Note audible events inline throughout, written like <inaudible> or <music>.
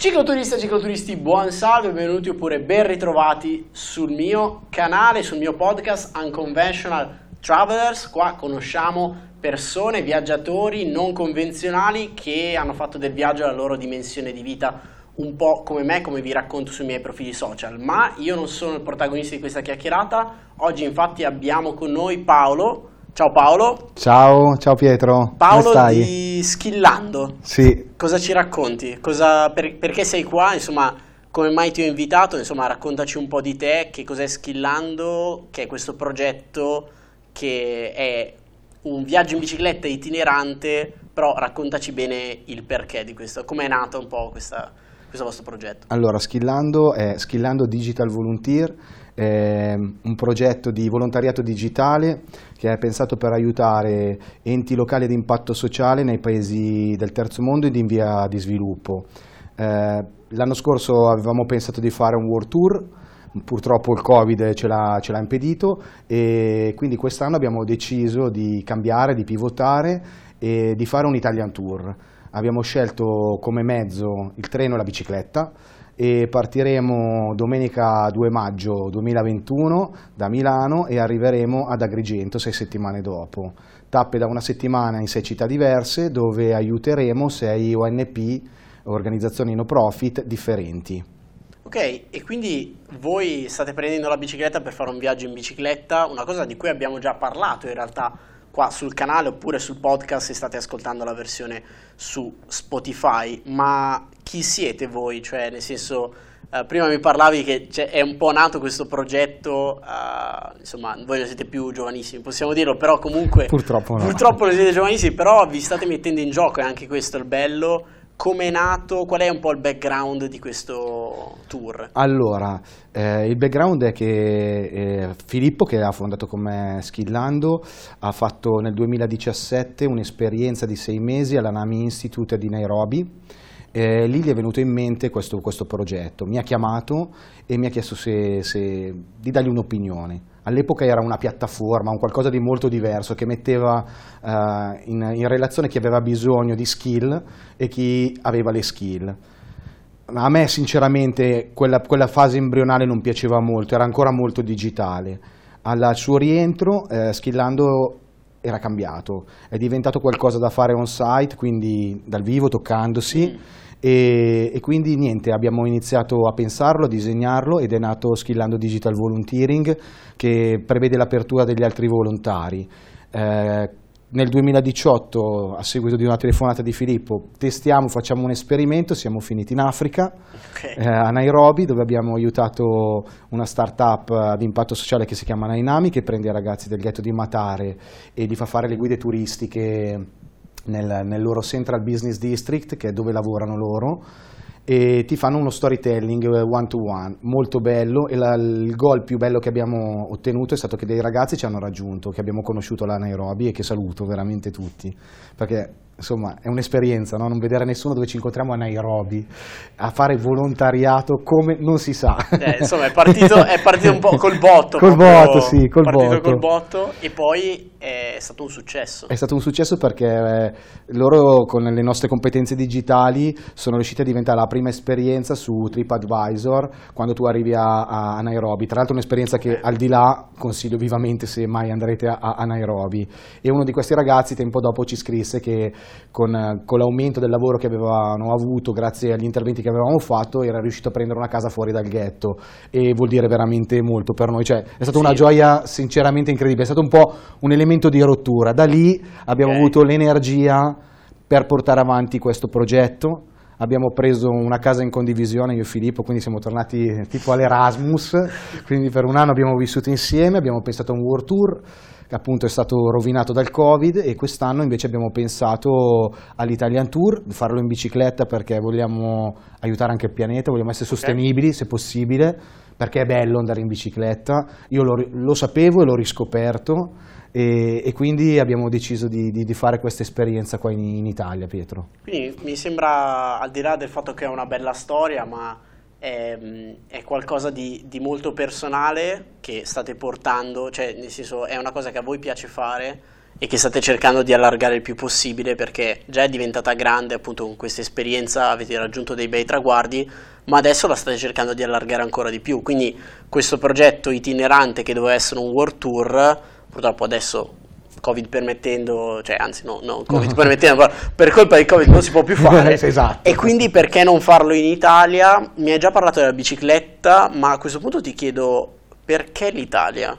Cicloturiste e cicloturisti, buon salve, benvenuti oppure ben ritrovati sul mio canale, sul mio podcast Unconventional Travelers. Qua conosciamo persone, viaggiatori non convenzionali che hanno fatto del viaggio la loro dimensione di vita un po' come me, come vi racconto sui miei profili social. Ma io non sono il protagonista di questa chiacchierata. Oggi infatti abbiamo con noi Paolo. Ciao Paolo. Ciao, ciao Pietro. Paolo di Skillando. Sì. Cosa ci racconti? Cosa, per, perché sei qua? Insomma, come mai ti ho invitato? Insomma, raccontaci un po' di te, che cos'è Skillando, che è questo progetto che è un viaggio in bicicletta itinerante, però raccontaci bene il perché di questo, come è nato un po' questa, questo vostro progetto. Allora, Skillando è Skillando Digital Volunteer, è un progetto di volontariato digitale che è pensato per aiutare enti locali di impatto sociale nei paesi del terzo mondo ed in via di sviluppo. Eh, l'anno scorso avevamo pensato di fare un world tour, purtroppo il Covid ce l'ha, ce l'ha impedito e quindi quest'anno abbiamo deciso di cambiare, di pivotare e di fare un Italian Tour. Abbiamo scelto come mezzo il treno e la bicicletta e partiremo domenica 2 maggio 2021 da Milano e arriveremo ad Agrigento sei settimane dopo. Tappe da una settimana in sei città diverse dove aiuteremo sei ONP, organizzazioni no profit differenti. Ok, e quindi voi state prendendo la bicicletta per fare un viaggio in bicicletta, una cosa di cui abbiamo già parlato in realtà qua sul canale oppure sul podcast se state ascoltando la versione su Spotify, ma chi siete voi? Cioè, nel senso, uh, prima mi parlavi che è un po' nato questo progetto, uh, insomma, voi non siete più giovanissimi, possiamo dirlo, però comunque... Purtroppo no. Purtroppo non siete giovanissimi, però vi state mettendo in gioco, e anche questo è il bello come è nato? Qual è un po' il background di questo tour? Allora, eh, il background è che eh, Filippo, che ha fondato con me Skillando, ha fatto nel 2017 un'esperienza di sei mesi alla NAMI Institute di Nairobi. Eh, lì gli è venuto in mente questo, questo, progetto, mi ha chiamato e mi ha chiesto se, se, di dargli un'opinione all'epoca era una piattaforma, un qualcosa di molto diverso che metteva uh, in, in, relazione chi aveva bisogno di skill e chi aveva le skill. A me sinceramente quella, quella fase embrionale non piaceva molto, era ancora molto digitale. Al suo rientro, eh, Skillando era cambiato, è diventato qualcosa da fare on site, quindi dal vivo, toccandosi. Mm e, e, quindi niente, abbiamo iniziato a pensarlo, a disegnarlo ed è nato Skillando Digital Volunteering che prevede l'apertura degli altri volontari. Eh, nel 2018, a seguito di una telefonata di Filippo, testiamo, facciamo un esperimento, siamo finiti in Africa, okay. eh, a Nairobi, dove abbiamo aiutato una start-up di impatto sociale che si chiama Nainami, che prende i ragazzi del ghetto di Matare e li fa fare le guide turistiche nel, nel loro Central Business District, che è dove lavorano loro, e ti fanno uno storytelling one to one molto bello. E la, il gol più bello che abbiamo ottenuto è stato che dei ragazzi ci hanno raggiunto, che abbiamo conosciuto là a Nairobi e che saluto veramente tutti, perché insomma è un'esperienza, no? non vedere nessuno dove ci incontriamo a Nairobi, a fare volontariato come non si sa. Eh, insomma è partito, è partito, un po' col botto. Col botto, sì, col botto. col botto e poi è stato un successo. È stato un successo perché eh, loro con le nostre competenze digitali sono riusciti a diventare la prima esperienza su TripAdvisor quando tu arrivi a, a Nairobi, tra l'altro un'esperienza che al di là consiglio vivamente se mai andrete a, a Nairobi e uno di questi ragazzi tempo dopo ci scrisse che con, con l'aumento del lavoro che avevano avuto grazie agli interventi che avevamo fatto era riuscito a prendere una casa fuori dal ghetto. E vuol dire veramente molto per noi, cioè, è stata sì. una gioia sinceramente incredibile, è stato un po' un elemento di rottura, da lì abbiamo okay. avuto l'energia per portare avanti questo progetto. Abbiamo preso una casa in condivisione io e Filippo, quindi siamo tornati tipo all'Erasmus, quindi per un anno abbiamo vissuto insieme, abbiamo pensato a un world tour che appunto è stato rovinato dal Covid e quest'anno invece abbiamo pensato all'Italian Tour, farlo in bicicletta perché vogliamo aiutare anche il pianeta, vogliamo essere sostenibili okay. se possibile, perché è bello andare in bicicletta, io lo, lo sapevo e l'ho riscoperto e, e, quindi abbiamo deciso di, di, di fare questa esperienza qua in, in Italia, Pietro. Quindi mi sembra, al di là del fatto che è una bella storia, ma è, è qualcosa di, di, molto personale che state portando, cioè nel senso è una cosa che a voi piace fare e che state cercando di allargare il più possibile perché già è diventata grande, appunto con questa esperienza avete raggiunto dei bei traguardi, ma adesso la state cercando di allargare ancora di più. Quindi questo progetto itinerante che doveva essere un world tour, purtroppo adesso Covid permettendo, cioè anzi no, no <laughs> Covid permettendo, per colpa di Covid non si può più <laughs> fare. esatto. E quindi perché non farlo in Italia? Mi hai già parlato della bicicletta, ma a questo punto ti chiedo perché l'Italia?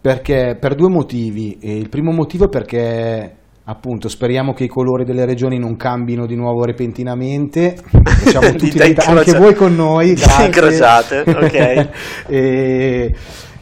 Perché per due motivi. Il primo motivo è perché appunto speriamo che i colori delle regioni non cambino di nuovo repentinamente. <laughs> Facciamo tutti anche voi con noi. Incrociate, ok. e,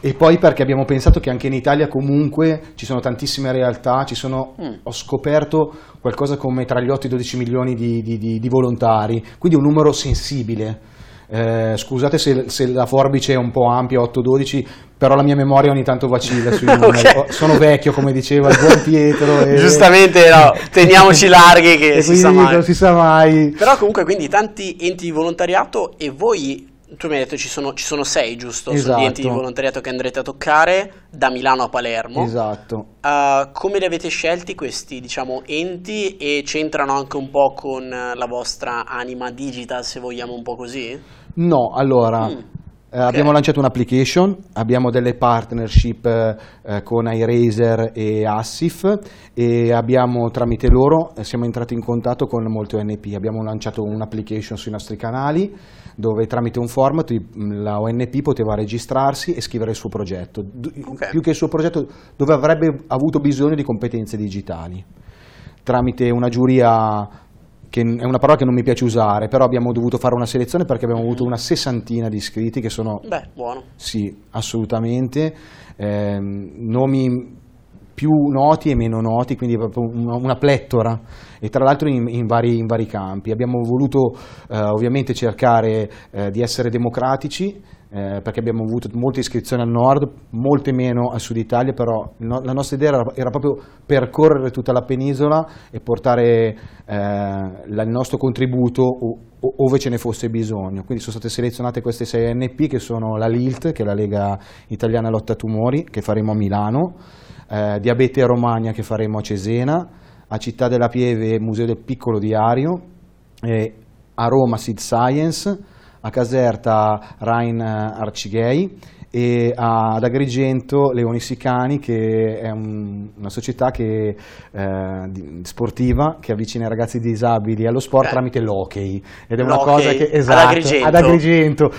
e, poi perché abbiamo pensato che anche in Italia comunque ci sono tantissime realtà, ci sono, mm. ho scoperto qualcosa come tra gli 8 e i 12 milioni di, di, di, volontari, quindi un numero sensibile eh, scusate se, se, la forbice è un po' ampia, 8-12, però la mia memoria ogni tanto vacilla sui <laughs> numeri. okay. Sono vecchio, come diceva il buon Pietro. <laughs> E... Giustamente, no, teniamoci larghi che <laughs> si sa si sa mai. Però comunque, quindi tanti enti di volontariato e voi tu mi hai detto ci sono, ci sono sei, giusto? Esatto. Enti di volontariato che andrete a toccare da Milano a Palermo. Esatto. Uh, come li avete scelti questi, diciamo, enti e c'entrano anche un po' con la vostra anima digital, se vogliamo un po' così? No, allora... Mm. Eh, okay. Abbiamo lanciato un'application, abbiamo delle partnership eh, con iRazer e Assif e abbiamo tramite loro eh, siamo entrati in contatto con molte ONP, abbiamo lanciato un'application sui nostri canali dove tramite un format la ONP poteva registrarsi e scrivere il suo progetto, okay. più che il suo progetto dove avrebbe avuto bisogno di competenze digitali. Tramite una giuria che è una parola che non mi piace usare, però abbiamo dovuto fare una selezione perché abbiamo avuto una sessantina di iscritti che sono... Beh, buono. Sì, assolutamente. Eh, nomi più noti e meno noti, quindi una, una plettora e tra l'altro in, in, vari, in, vari, campi. Abbiamo voluto eh, ovviamente cercare eh, di essere democratici eh, perché abbiamo avuto molte iscrizioni al nord, molte meno al sud Italia, però no, la nostra idea era, era, proprio percorrere tutta la penisola e portare eh, la, il nostro contributo ove ce ne fosse bisogno. Quindi sono state selezionate queste sei NP che sono la LILT, che è la Lega Italiana Lotta Tumori, che faremo a Milano, eh, Diabete Romagna che faremo a Cesena, a Città della Pieve Museo del Piccolo Diario, eh, a Roma Seed Science, a Caserta Rhein Arcighei e ad Agrigento Leoni Sicani che è un, una società che, eh, sportiva che avvicina i ragazzi disabili allo sport eh. tramite l'hockey ed è una cosa che esatto, ad Agrigento, ad Agrigento.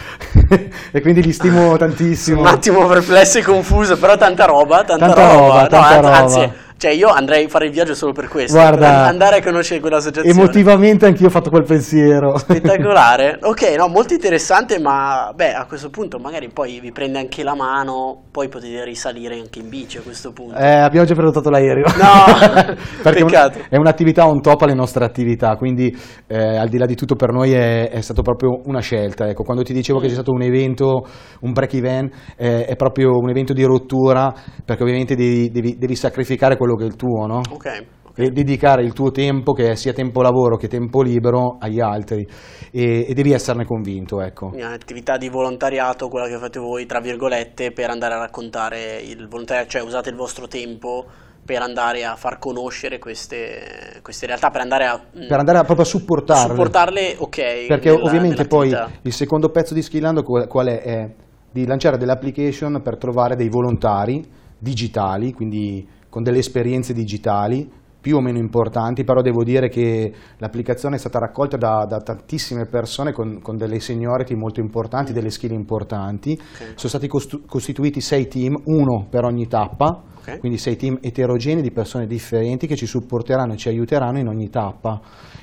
<laughs> e quindi li stimo <laughs> tantissimo un attimo perplesso e confuso però tanta roba tanta, tanta roba, roba, tanta no, roba. anzi cioè, io andrei a fare il viaggio solo per questo. Guarda, per andare a conoscere quell'associazione. Emotivamente anch'io ho fatto quel pensiero. Spettacolare. <laughs> ok, no, molto interessante, ma beh, a questo punto magari poi vi prende anche la mano, poi potete risalire anche in bici a questo punto. Eh, abbiamo già prenotato l'aereo. No, <laughs> perché peccato. è un'attività on top alle nostre attività, quindi eh, al di là di tutto per noi è, è stata proprio una scelta. Ecco, quando ti dicevo mm. che c'è stato un evento, un break event, eh, è proprio un evento di rottura, perché ovviamente devi, devi, devi sacrificare quello quello che è il tuo, no? Okay, okay. E dedicare il tuo tempo, che è sia tempo lavoro che tempo libero, agli altri e, e devi esserne convinto, ecco. Un'attività di volontariato, quella che fate voi, tra virgolette, per andare a raccontare il volontariato, cioè usate il vostro tempo per andare a far conoscere queste, queste realtà, per andare a, mm, per andare a proprio a supportarle. Supportarle, ok. Perché nella, ovviamente poi il secondo pezzo di Skillando qual, qual è? È di lanciare delle application per trovare dei volontari digitali, quindi con delle esperienze digitali più o meno importanti, però devo dire che l'applicazione è stata raccolta da, da tantissime persone con, con, delle seniority molto importanti, delle skill importanti. Okay. Sono stati costituiti sei team, uno per ogni tappa, okay. quindi sei team eterogenei di persone differenti che ci supporteranno e ci aiuteranno in ogni tappa.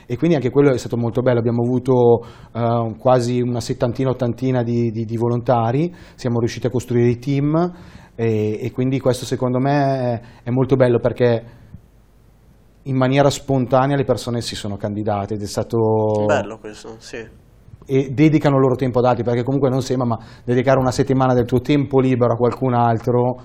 E quindi anche quello è stato molto bello, abbiamo avuto uh, quasi una settantina, ottantina di, di, di volontari, siamo riusciti a costruire i team e, e quindi questo secondo me è, è molto bello perché in maniera spontanea le persone si sono candidate ed è stato... Bello questo, sì. e dedicano il loro tempo ad altri, perché comunque non sembra, ma dedicare una settimana del tuo tempo libero a qualcun altro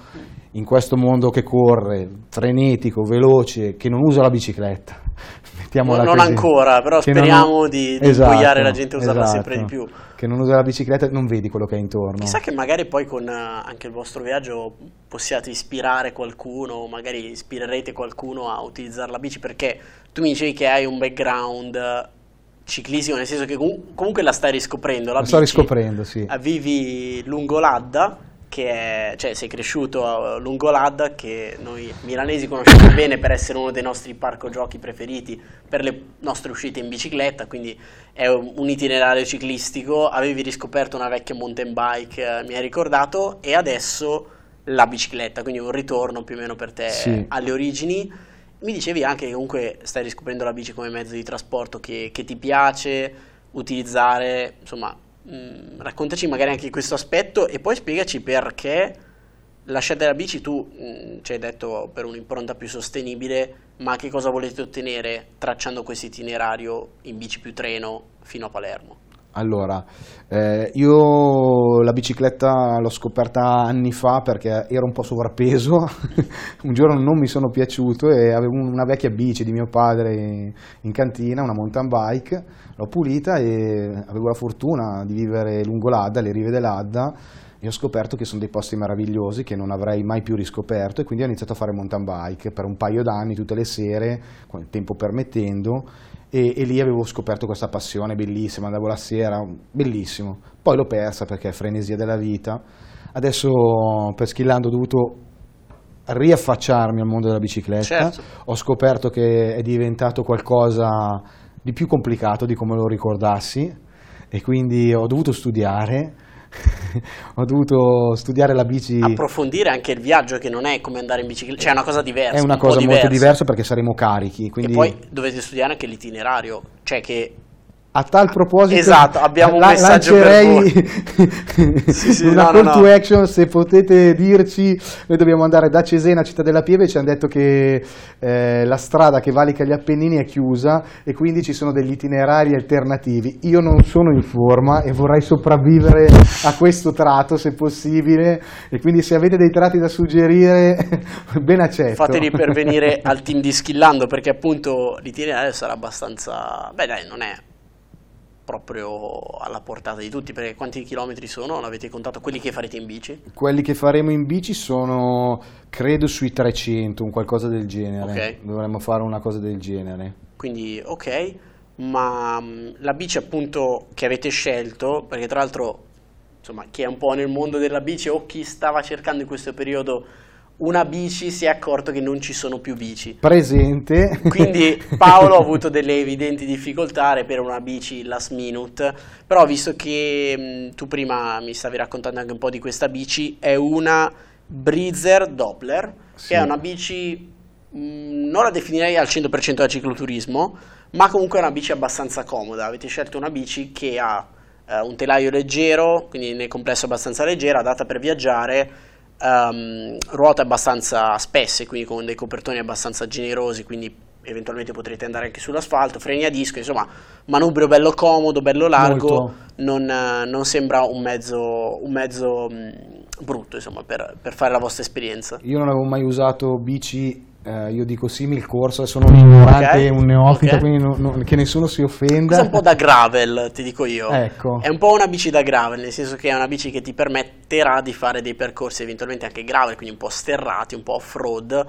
in questo mondo che corre, frenetico, veloce, che non usa la bicicletta. <laughs> Mettiamola non così. ancora, però che speriamo non... di, di esatto, la gente a usarla esatto. sempre di più. Che non usa la bicicletta e non vedi quello che è intorno. Chissà che magari poi con uh, anche il vostro viaggio possiate ispirare qualcuno, magari ispirerete qualcuno a utilizzare la bici, perché tu mi dicevi che hai un background ciclismo, nel senso che comunque la stai riscoprendo. La, la sto riscoprendo, sì. Vivi lungo l'Adda che è, cioè sei cresciuto lungo l'Adda che noi milanesi conosciamo bene per essere uno dei nostri parco giochi preferiti per le nostre uscite in bicicletta, quindi è un itinerario ciclistico, avevi riscoperto una vecchia mountain bike, eh, mi hai ricordato, e adesso la bicicletta, quindi un ritorno più o meno per te sì. alle origini. Mi dicevi anche che comunque stai riscoprendo la bici come mezzo di trasporto che, che ti piace utilizzare, insomma Mm, raccontaci magari anche questo aspetto e poi spiegaci perché la scelta della bici tu mh, mm, ci hai detto per un'impronta più sostenibile, ma che cosa volete ottenere tracciando questo itinerario in bici più treno fino a Palermo? Allora, eh, io la bicicletta l'ho scoperta anni fa perché ero un po' sovrappeso, <laughs> un giorno non mi sono piaciuto e avevo una vecchia bici di mio padre in cantina, una mountain bike, l'ho pulita e avevo la fortuna di vivere lungo l'Adda, le rive dell'Adda e ho scoperto che sono dei posti meravigliosi che non avrei mai più riscoperto e quindi ho iniziato a fare mountain bike per un paio d'anni tutte le sere, il tempo permettendo e, e, lì avevo scoperto questa passione bellissima, andavo la sera, bellissimo. Poi l'ho persa perché è frenesia della vita. Adesso per Schillando ho dovuto riaffacciarmi al mondo della bicicletta. Certo. Ho scoperto che è diventato qualcosa di più complicato di come lo ricordassi e quindi ho dovuto studiare <laughs> ho dovuto studiare la bici. Approfondire anche il viaggio che non è come andare in bicicletta, cioè è una cosa diversa. È una un cosa molto diversa perché saremo carichi. Quindi... E poi dovete studiare anche l'itinerario, cioè che a tal proposito, esatto, abbiamo un la, messaggio lancerei <laughs> sì, sì, una no, call no, to action. Se potete dirci, noi dobbiamo andare da Cesena a Città della Pieve. Ci hanno detto che eh, la strada che valica gli Appennini è chiusa e quindi ci sono degli itinerari alternativi. Io non sono in forma e vorrei sopravvivere a questo tratto se possibile. E quindi, se avete dei tratti da suggerire, <laughs> ben accetto. Fateli pervenire <laughs> al team di Schillando perché, appunto, l'itinerario sarà abbastanza. Beh, dai, non è proprio alla portata di tutti, perché quanti chilometri sono? L'avete contato quelli che farete in bici? Quelli che faremo in bici sono, credo, sui 300, un qualcosa del genere. Okay. Dovremmo fare una cosa del genere. Quindi, ok, ma mm, la bici appunto che avete scelto, perché tra l'altro, insomma, chi è un po' nel mondo della bici o chi stava cercando in questo periodo una bici si è accorto che non ci sono più bici. Presente. Quindi <laughs> Paolo ha avuto delle evidenti difficoltà per una bici last minute, però visto che mh, tu prima mi stavi raccontando anche un po' di questa bici, è una Breezer Doppler, sì. che è una bici, mh, non la definirei al 100% da cicloturismo, ma comunque è una bici abbastanza comoda. Avete scelto una bici che ha eh, un telaio leggero, quindi nel complesso abbastanza leggera, adatta per viaggiare, um, ruote abbastanza spesse, quindi con dei copertoni abbastanza generosi, quindi eventualmente potrete andare anche sull'asfalto, freni a disco, insomma, manubrio bello comodo, bello largo, non, non, sembra un mezzo, un mezzo mh, brutto insomma, per, per, fare la vostra esperienza. Io non avevo mai usato bici eh, io dico simil corsa, sono un ignorante, okay. un neofita, okay. quindi no, no, che nessuno si offenda. Questo è un po' da gravel, ti dico io. Ecco. È un po' una bici da gravel, nel senso che è una bici che ti permetterà di fare dei percorsi eventualmente anche gravel, quindi un po' sterrati, un po' off-road,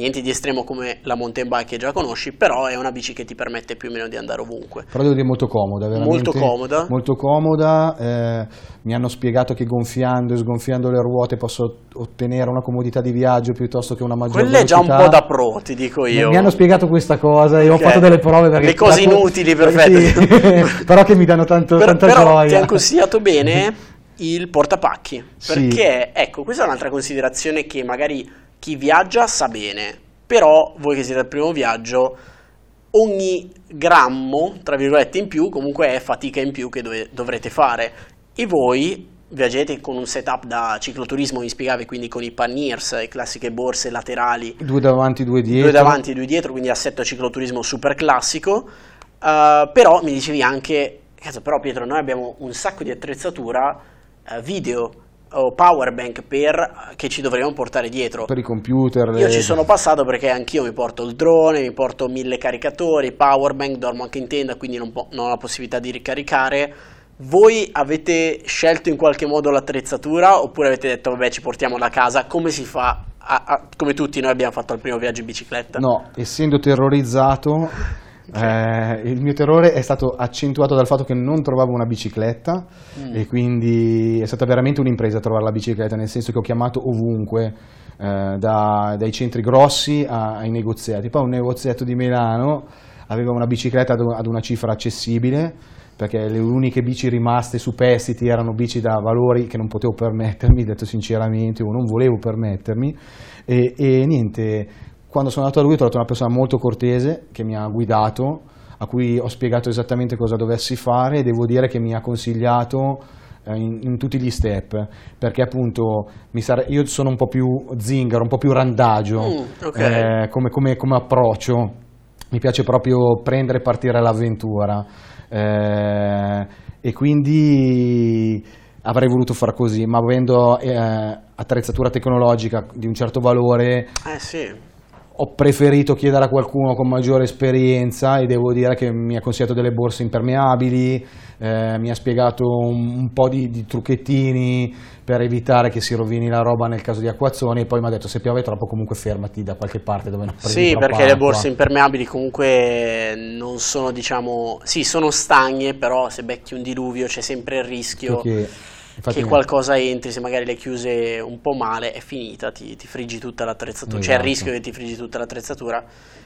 niente di estremo come la mountain bike che già conosci, però è una bici che ti permette più o meno di andare ovunque. Però devo dire molto comoda, veramente. Molto comoda. Molto comoda, eh, mi hanno spiegato che gonfiando e sgonfiando le ruote posso ottenere una comodità di viaggio piuttosto che una maggiore Quella è già un po' da pro, ti dico io. Mi hanno spiegato questa cosa e okay. ho fatto delle prove perché... Le cose inutili, perfetto. Sì, <laughs> però che mi danno tanto, per, tanta però gioia. ti hanno consigliato bene <laughs> il portapacchi, perché, sì. ecco, questa è un'altra considerazione che magari chi viaggia sa bene, però voi che siete al primo viaggio, ogni grammo, tra virgolette, in più comunque è fatica in più che dov- dovrete fare e voi viaggiate con un setup da cicloturismo, mi spiegavi, quindi con i panniers, le classiche borse laterali. Due davanti, due dietro. Due davanti, due dietro, quindi assetto cicloturismo super classico. Uh, però mi dicevi anche cazzo, però Pietro, noi abbiamo un sacco di attrezzatura eh, video o power bank per, che ci dovremmo portare dietro. Per i computer. Io le... ci sono passato perché anch'io mi porto il drone, mi porto mille caricatori, power bank, dormo anche in tenda, quindi non, non ho la possibilità di ricaricare. Voi avete scelto in qualche modo l'attrezzatura oppure avete detto vabbè ci portiamo da casa? Come si fa? A, a, come tutti noi abbiamo fatto il primo viaggio in bicicletta? No, essendo terrorizzato eh, il mio terrore è stato accentuato dal fatto che non trovavo una bicicletta mm. e quindi è stata veramente un'impresa trovare la bicicletta, nel senso che ho chiamato ovunque, eh, da, dai centri grossi a, ai negoziati. Poi un negoziato di Milano aveva una bicicletta ad, ad una cifra accessibile, perché le uniche bici rimaste superstiti erano bici da valori che non potevo permettermi, detto sinceramente, o non volevo permettermi, e, e niente quando sono andato da lui ho trovato una persona molto cortese che mi ha guidato, a cui ho spiegato esattamente cosa dovessi fare e devo dire che mi ha consigliato eh, in, in, tutti gli step, perché appunto io sono un po' più zingaro, un po' più randagio mm, okay. eh, come, come, come, approccio, mi piace proprio prendere e partire all'avventura. Eh, e quindi avrei voluto fare così, ma avendo eh, attrezzatura tecnologica di un certo valore... Eh sì ho preferito chiedere a qualcuno con maggiore esperienza e devo dire che mi ha consigliato delle borse impermeabili, eh, mi ha spiegato un, un po' di, di, trucchettini per evitare che si rovini la roba nel caso di acquazzoni e poi mi ha detto se piove troppo comunque fermati da qualche parte dove non prendi Sì, perché acqua. le borse impermeabili comunque non sono diciamo, sì sono stagne però se becchi un diluvio c'è sempre il rischio... Perché Infatti che qualcosa entri, se magari le chiuse un po' male, è finita, ti, ti friggi tutta l'attrezzatura, esatto. c'è il rischio che ti friggi tutta l'attrezzatura.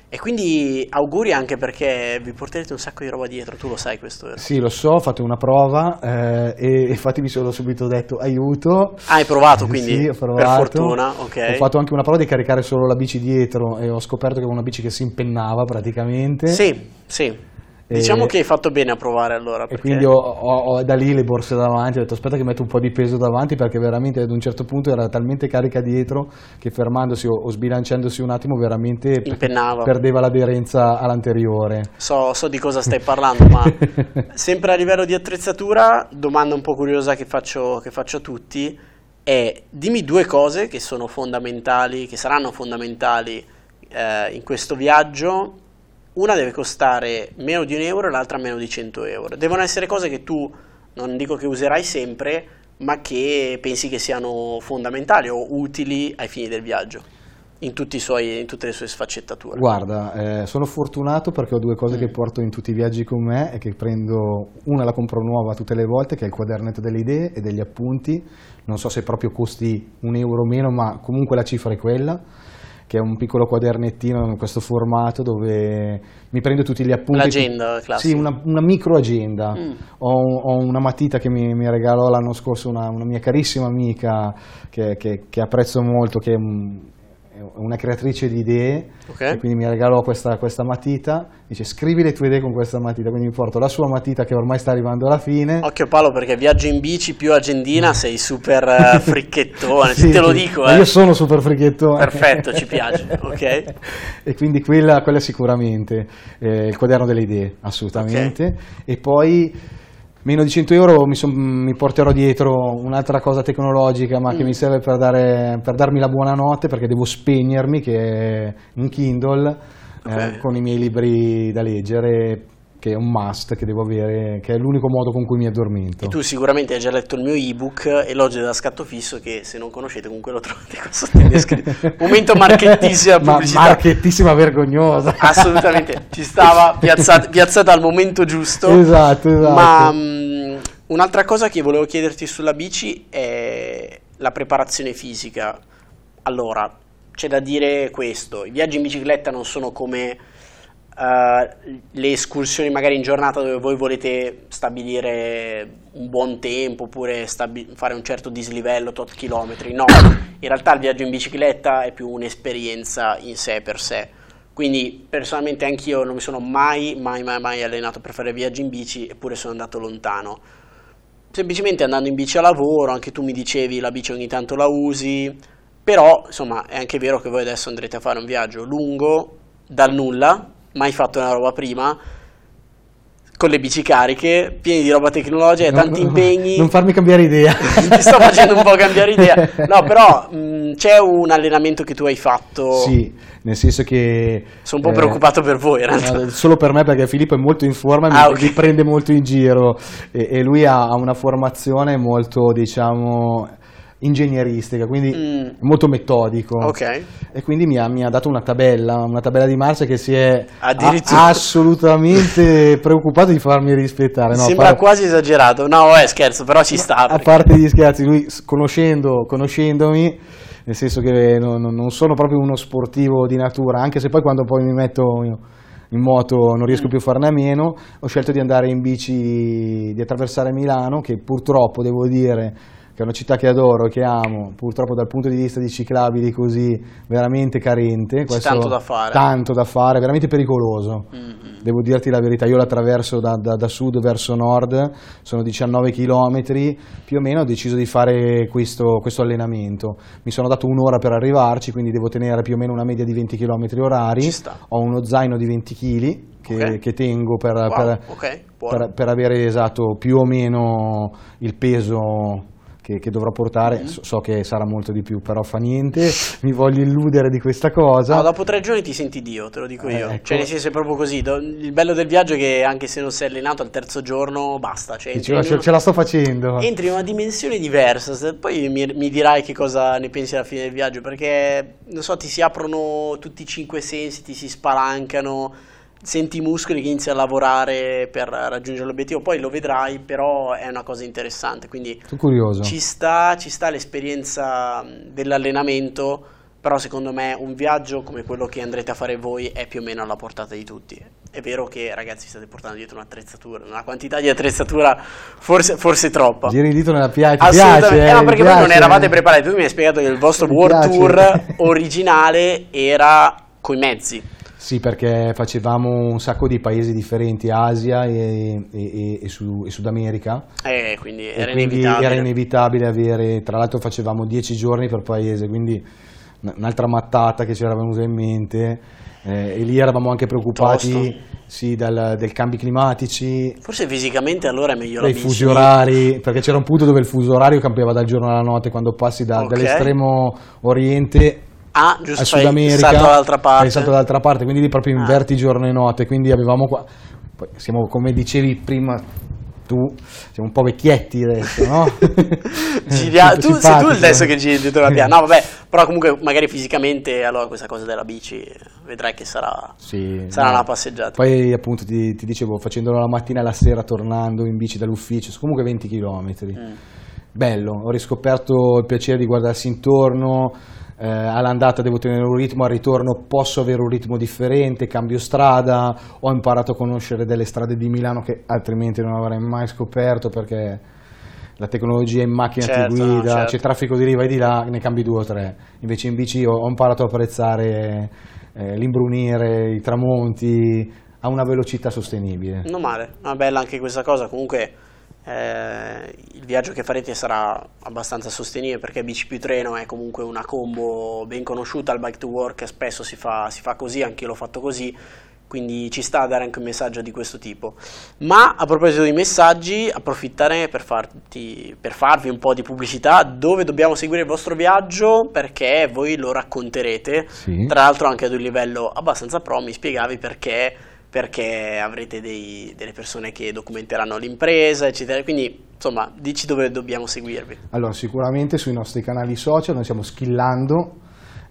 E quindi auguri anche perché vi porterete un sacco di roba dietro, tu lo sai questo? Vero? Sì, lo so, ho fatto una prova eh, e infatti mi sono subito detto aiuto. Ah, hai provato quindi? Sì, ho provato. Per fortuna, ok. Ho fatto anche una prova di caricare solo la bici dietro e ho scoperto che era una bici che si impennava praticamente. Sì, sì. Diciamo che hai fatto bene a provare allora. Perché... E quindi ho, ho, ho, da lì le borse davanti, ho detto aspetta che metto un po' di peso davanti perché veramente ad un certo punto era talmente carica dietro che fermandosi o, o sbilanciandosi un attimo veramente Impennava. perdeva l'aderenza all'anteriore. So, so di cosa stai parlando, ma <laughs> sempre a livello di attrezzatura, domanda un po' curiosa che faccio, che faccio a tutti è dimmi due cose che sono fondamentali, che saranno fondamentali eh, in questo viaggio una deve costare meno di un euro e l'altra meno di 100 euro. Devono essere cose che tu, non dico che userai sempre, ma che pensi che siano fondamentali o utili ai fini del viaggio. In, suoi, in, tutte le sue sfaccettature. Guarda, eh, sono fortunato perché ho due cose mm. che porto in tutti i viaggi con me e che prendo, una la compro nuova tutte le volte, che è il quadernetto delle idee e degli appunti, non so se proprio costi un euro o meno, ma comunque la cifra è quella che è un piccolo quadernettino in questo formato dove mi prendo tutti gli appunti. L'agenda classica. Sì, una, una micro agenda. Mm. Ho, ho, una matita che mi, mi regalò l'anno scorso una, una, mia carissima amica che, che, che apprezzo molto, che è un, una creatrice di idee, okay. quindi mi regalò questa, questa, matita, dice scrivi le tue idee con questa matita, quindi mi porto la sua matita che ormai sta arrivando alla fine. Occhio Paolo perché viaggio in bici più agendina <laughs> sei super uh, fricchettone, sì, te lo dico. Eh. Io sono super fricchettone. Perfetto, ci <laughs> piace, ok. e quindi quella, quella sicuramente, eh, il quaderno delle idee, assolutamente. Okay. E poi meno di 100 euro mi, son, mi porterò dietro un'altra cosa tecnologica ma mm. che mi serve per, dare, per, darmi la buonanotte perché devo spegnermi che è un Kindle okay. eh, con i miei libri da leggere che è un must che devo avere, che è l'unico modo con cui mi addormento. E tu sicuramente hai già letto il mio ebook Elogio da scatto fisso che se non conoscete comunque lo trovate qua sotto in descrizione. <laughs> Momento marchettissima pubblicità. Ma marchettissima vergognosa. Assolutamente, ci stava <laughs> piazzata, piazzata al momento giusto. Esatto, esatto. Ma mm, un'altra cosa che volevo chiederti sulla bici è la preparazione fisica. Allora, c'è da dire questo, i viaggi in bicicletta non sono come Uh, le escursioni magari in giornata dove voi volete stabilire un buon tempo oppure fare un certo dislivello tot chilometri, no, in realtà il viaggio in bicicletta è più un'esperienza in sé per sé. Quindi personalmente anch'io non mi sono mai, mai, mai, mai allenato per fare viaggi in bici, eppure sono andato lontano. Semplicemente andando in bici a lavoro, anche tu mi dicevi la bici ogni tanto la usi, però insomma è anche vero che voi adesso andrete a fare un viaggio lungo dal nulla, mai fatto una roba prima, con le bici cariche, pieni di roba tecnologica No, tanti impegni. <laughs> Non farmi cambiare idea. <laughs> Ti sto facendo un po' cambiare idea. <laughs> No, però mh, c'è un allenamento che tu hai fatto. Sì, nel senso che... Sono un po' eh, preoccupato per voi, in realtà. no, Solo per me perché Filippo è molto in forma, mi, Ah, ok. mi prende molto in giro e, e lui ha ha una formazione molto, diciamo, ingegneristica, quindi Mm. molto metodico. Ok. E quindi mi ha, mi ha dato una tabella, una tabella di marcia che si è a- assolutamente <laughs> preoccupato di farmi rispettare. No, a Sembra par- quasi esagerato. No, è scherzo, però ci sta. a perché- parte gli scherzi, lui conoscendo, conoscendomi, nel senso che non, non- sono proprio uno sportivo di natura, anche se poi quando poi mi metto in, in moto non riesco più a farne a meno, ho scelto di andare in bici, di attraversare Milano, che purtroppo devo dire che è una città che adoro, che amo, purtroppo dal punto di vista di ciclabili così veramente carente. C'è tanto da fare. Tanto da fare, veramente pericoloso. Mm, Devo dirti la verità, io la attraverso da, da- da sud verso nord, sono 19 km, più o meno ho deciso di fare questo, questo allenamento. Mi sono dato un'ora per arrivarci, quindi devo tenere più o meno una media di 20 km orari. Ci sta. Ho uno zaino di 20 kg che, Ok. che tengo per, Wow, per- ok, buono. per- per avere esatto più o meno il peso che, che dovrò portare. Mm-hmm. So, so che sarà molto di più, però fa niente, mi voglio illudere di questa cosa. No, dopo tre giorni ti senti Dio, te lo dico Eh, io. ecco. Cioè, nel senso è proprio così. Do- Il bello del viaggio è che anche se non sei allenato al terzo giorno, basta. Cioè, Dici, entri, "Oh, in ce, una- ce la sto facendo. entri in una dimensione diversa. Poi mi, mi dirai che cosa ne pensi alla fine del viaggio. Perché, non so, ti si aprono tutti i cinque sensi, ti si spalancano. Senti i muscoli che inizi a lavorare per raggiungere l'obiettivo. Poi lo vedrai, però è una cosa interessante. Quindi ci sta, ci sta l'esperienza mh, dell'allenamento, però secondo me un viaggio come quello che andrete a fare voi è più o meno alla portata di tutti. È vero che ragazzi state portando dietro un'attrezzatura, una quantità di attrezzatura forse, forse troppa. Giri il dito nella ti Assolutamente, piace? eh, ma ti perché voi non piace? eravate preparati, tu mi hai spiegato che il vostro Ti World piace? Tour <laughs> originale era coi mezzi. Sì, perché facevamo un sacco di paesi differenti, Asia e, e- e- e Su- e Sud America. Eh, quindi E era quindi inevitabile. era inevitabile avere, tra l'altro facevamo 10 giorni per paese, quindi un- un'altra mattata che ci era venuta in mente. eh, e lì eravamo anche preoccupati sì, dal, dei cambi climatici, Forse fisicamente allora è meglio la dei fusi orari, perché c'era un punto dove il fuso orario cambiava dal giorno alla notte, quando passi da- Ok. dall'estremo oriente Ah, giusto, fai Sud America salto dall'altra parte. salto dall'altra parte quindi lì proprio Ah. inverti giorno e notte quindi avevamo qua poi siamo come dicevi prima tu siamo un po' vecchietti adesso no? <laughs> Giria- Sim- tu, sei tu adesso che giri dietro la piana. No, vabbè, però comunque magari fisicamente allora questa cosa della bici vedrai che sarà, Sì, sarà no. una passeggiata. poi appunto ti, ti dicevo facendolo la mattina e la sera tornando in bici dall'ufficio comunque 20 km Mm. bello ho riscoperto il piacere di guardarsi intorno eh, all'andata devo tenere un ritmo, al ritorno posso avere un ritmo differente, cambio strada, ho imparato a conoscere delle strade di Milano che altrimenti non avrei mai scoperto perché la tecnologia in macchina Certo, ti no, guida, certo. c'è traffico di riva e di là, ne cambi due o tre. Invece in bici ho, ho imparato a apprezzare eh, l'imbrunire, i tramonti a una velocità sostenibile. Non male, ma bella anche questa cosa. Comunque eh, il viaggio che farete sarà abbastanza sostenibile perché bici più treno è comunque una combo ben conosciuta. Al bike to work spesso si fa, si fa così, anche io l'ho fatto così. Quindi ci sta a dare anche un messaggio di questo tipo. Ma a proposito di messaggi, approfittare per, farti, per farvi un po' di pubblicità dove dobbiamo seguire il vostro viaggio perché voi lo racconterete. Sì. Tra l'altro anche ad un livello abbastanza pro, mi spiegavi perché, perché avrete dei- delle persone che documenteranno l'impresa, eccetera. Quindi, insomma, dici dove dobbiamo seguirvi. Allora, sicuramente sui nostri canali social noi stiamo skillando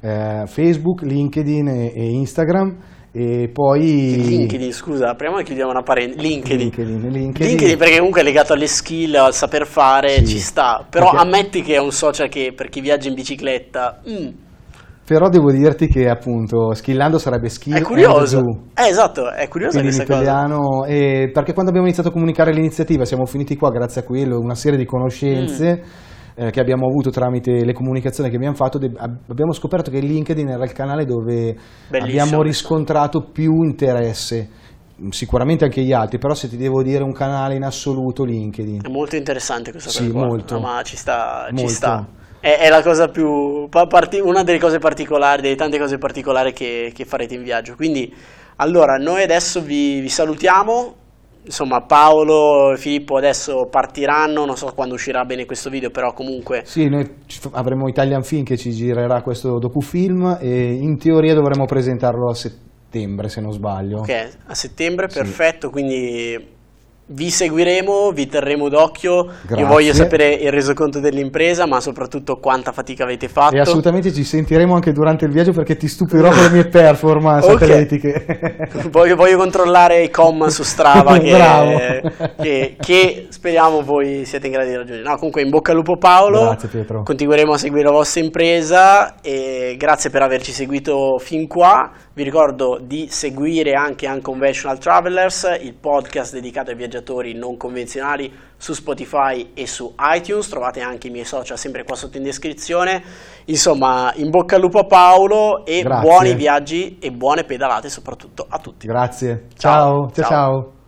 eh, Facebook, LinkedIn e, e Instagram e poi LinkedIn, scusa, apriamo e chiudiamo una parentesi. LinkedIn. LinkedIn, LinkedIn. LinkedIn perché comunque è legato alle skill, al saper fare, Sì. ci sta. Però Perché- ammetti che è un social che per chi viaggia in bicicletta mm, Però devo dirti che appunto skillando sarebbe skill è curioso. Eh, esatto, è curiosa Quindi in questa italiano, e perché quando abbiamo iniziato a comunicare l'iniziativa siamo finiti qua grazie a quello, una serie di conoscenze Mm. eh, che abbiamo avuto tramite le comunicazioni che abbiamo fatto, abbiamo scoperto che LinkedIn era il canale dove Bellissimo abbiamo riscontrato più interesse, sicuramente anche gli altri, però se ti devo dire un canale in assoluto LinkedIn. È molto interessante questa Sì, cosa qua. molto. No, ma ci sta, ci Molto. sta. È, è la cosa più pa- parti- una delle cose particolari, delle tante cose particolari che, che farete in viaggio. Quindi, allora, noi adesso vi, vi salutiamo. insomma Paolo e Filippo adesso partiranno, non so quando uscirà bene questo video, però comunque... Sì, noi avremo Italian Film che ci girerà questo docufilm e in teoria dovremo presentarlo a settembre se non sbaglio. Ok, a settembre, perfetto, sì. quindi vi seguiremo, vi terremo d'occhio. Grazie. Io voglio sapere il resoconto dell'impresa, ma soprattutto quanta fatica avete fatto. E assolutamente ci sentiremo anche durante il viaggio perché ti stupirò con le mie performance okay. atletiche. <laughs> voglio, voglio, controllare i com su Strava <laughs> che, che, che, speriamo voi siete in grado di raggiungere. No, comunque in bocca al lupo Paolo. Grazie Pietro. Continueremo a seguire la vostra impresa e grazie per averci seguito fin qua. Vi ricordo di seguire anche Unconventional Travelers, il podcast dedicato ai viaggiatori non convenzionali su Spotify e su iTunes. Trovate anche i miei social sempre qua sotto in descrizione. Insomma, in bocca al lupo a Paolo e Grazie. buoni viaggi e buone pedalate soprattutto a tutti. Grazie. ciao. ciao. ciao. ciao.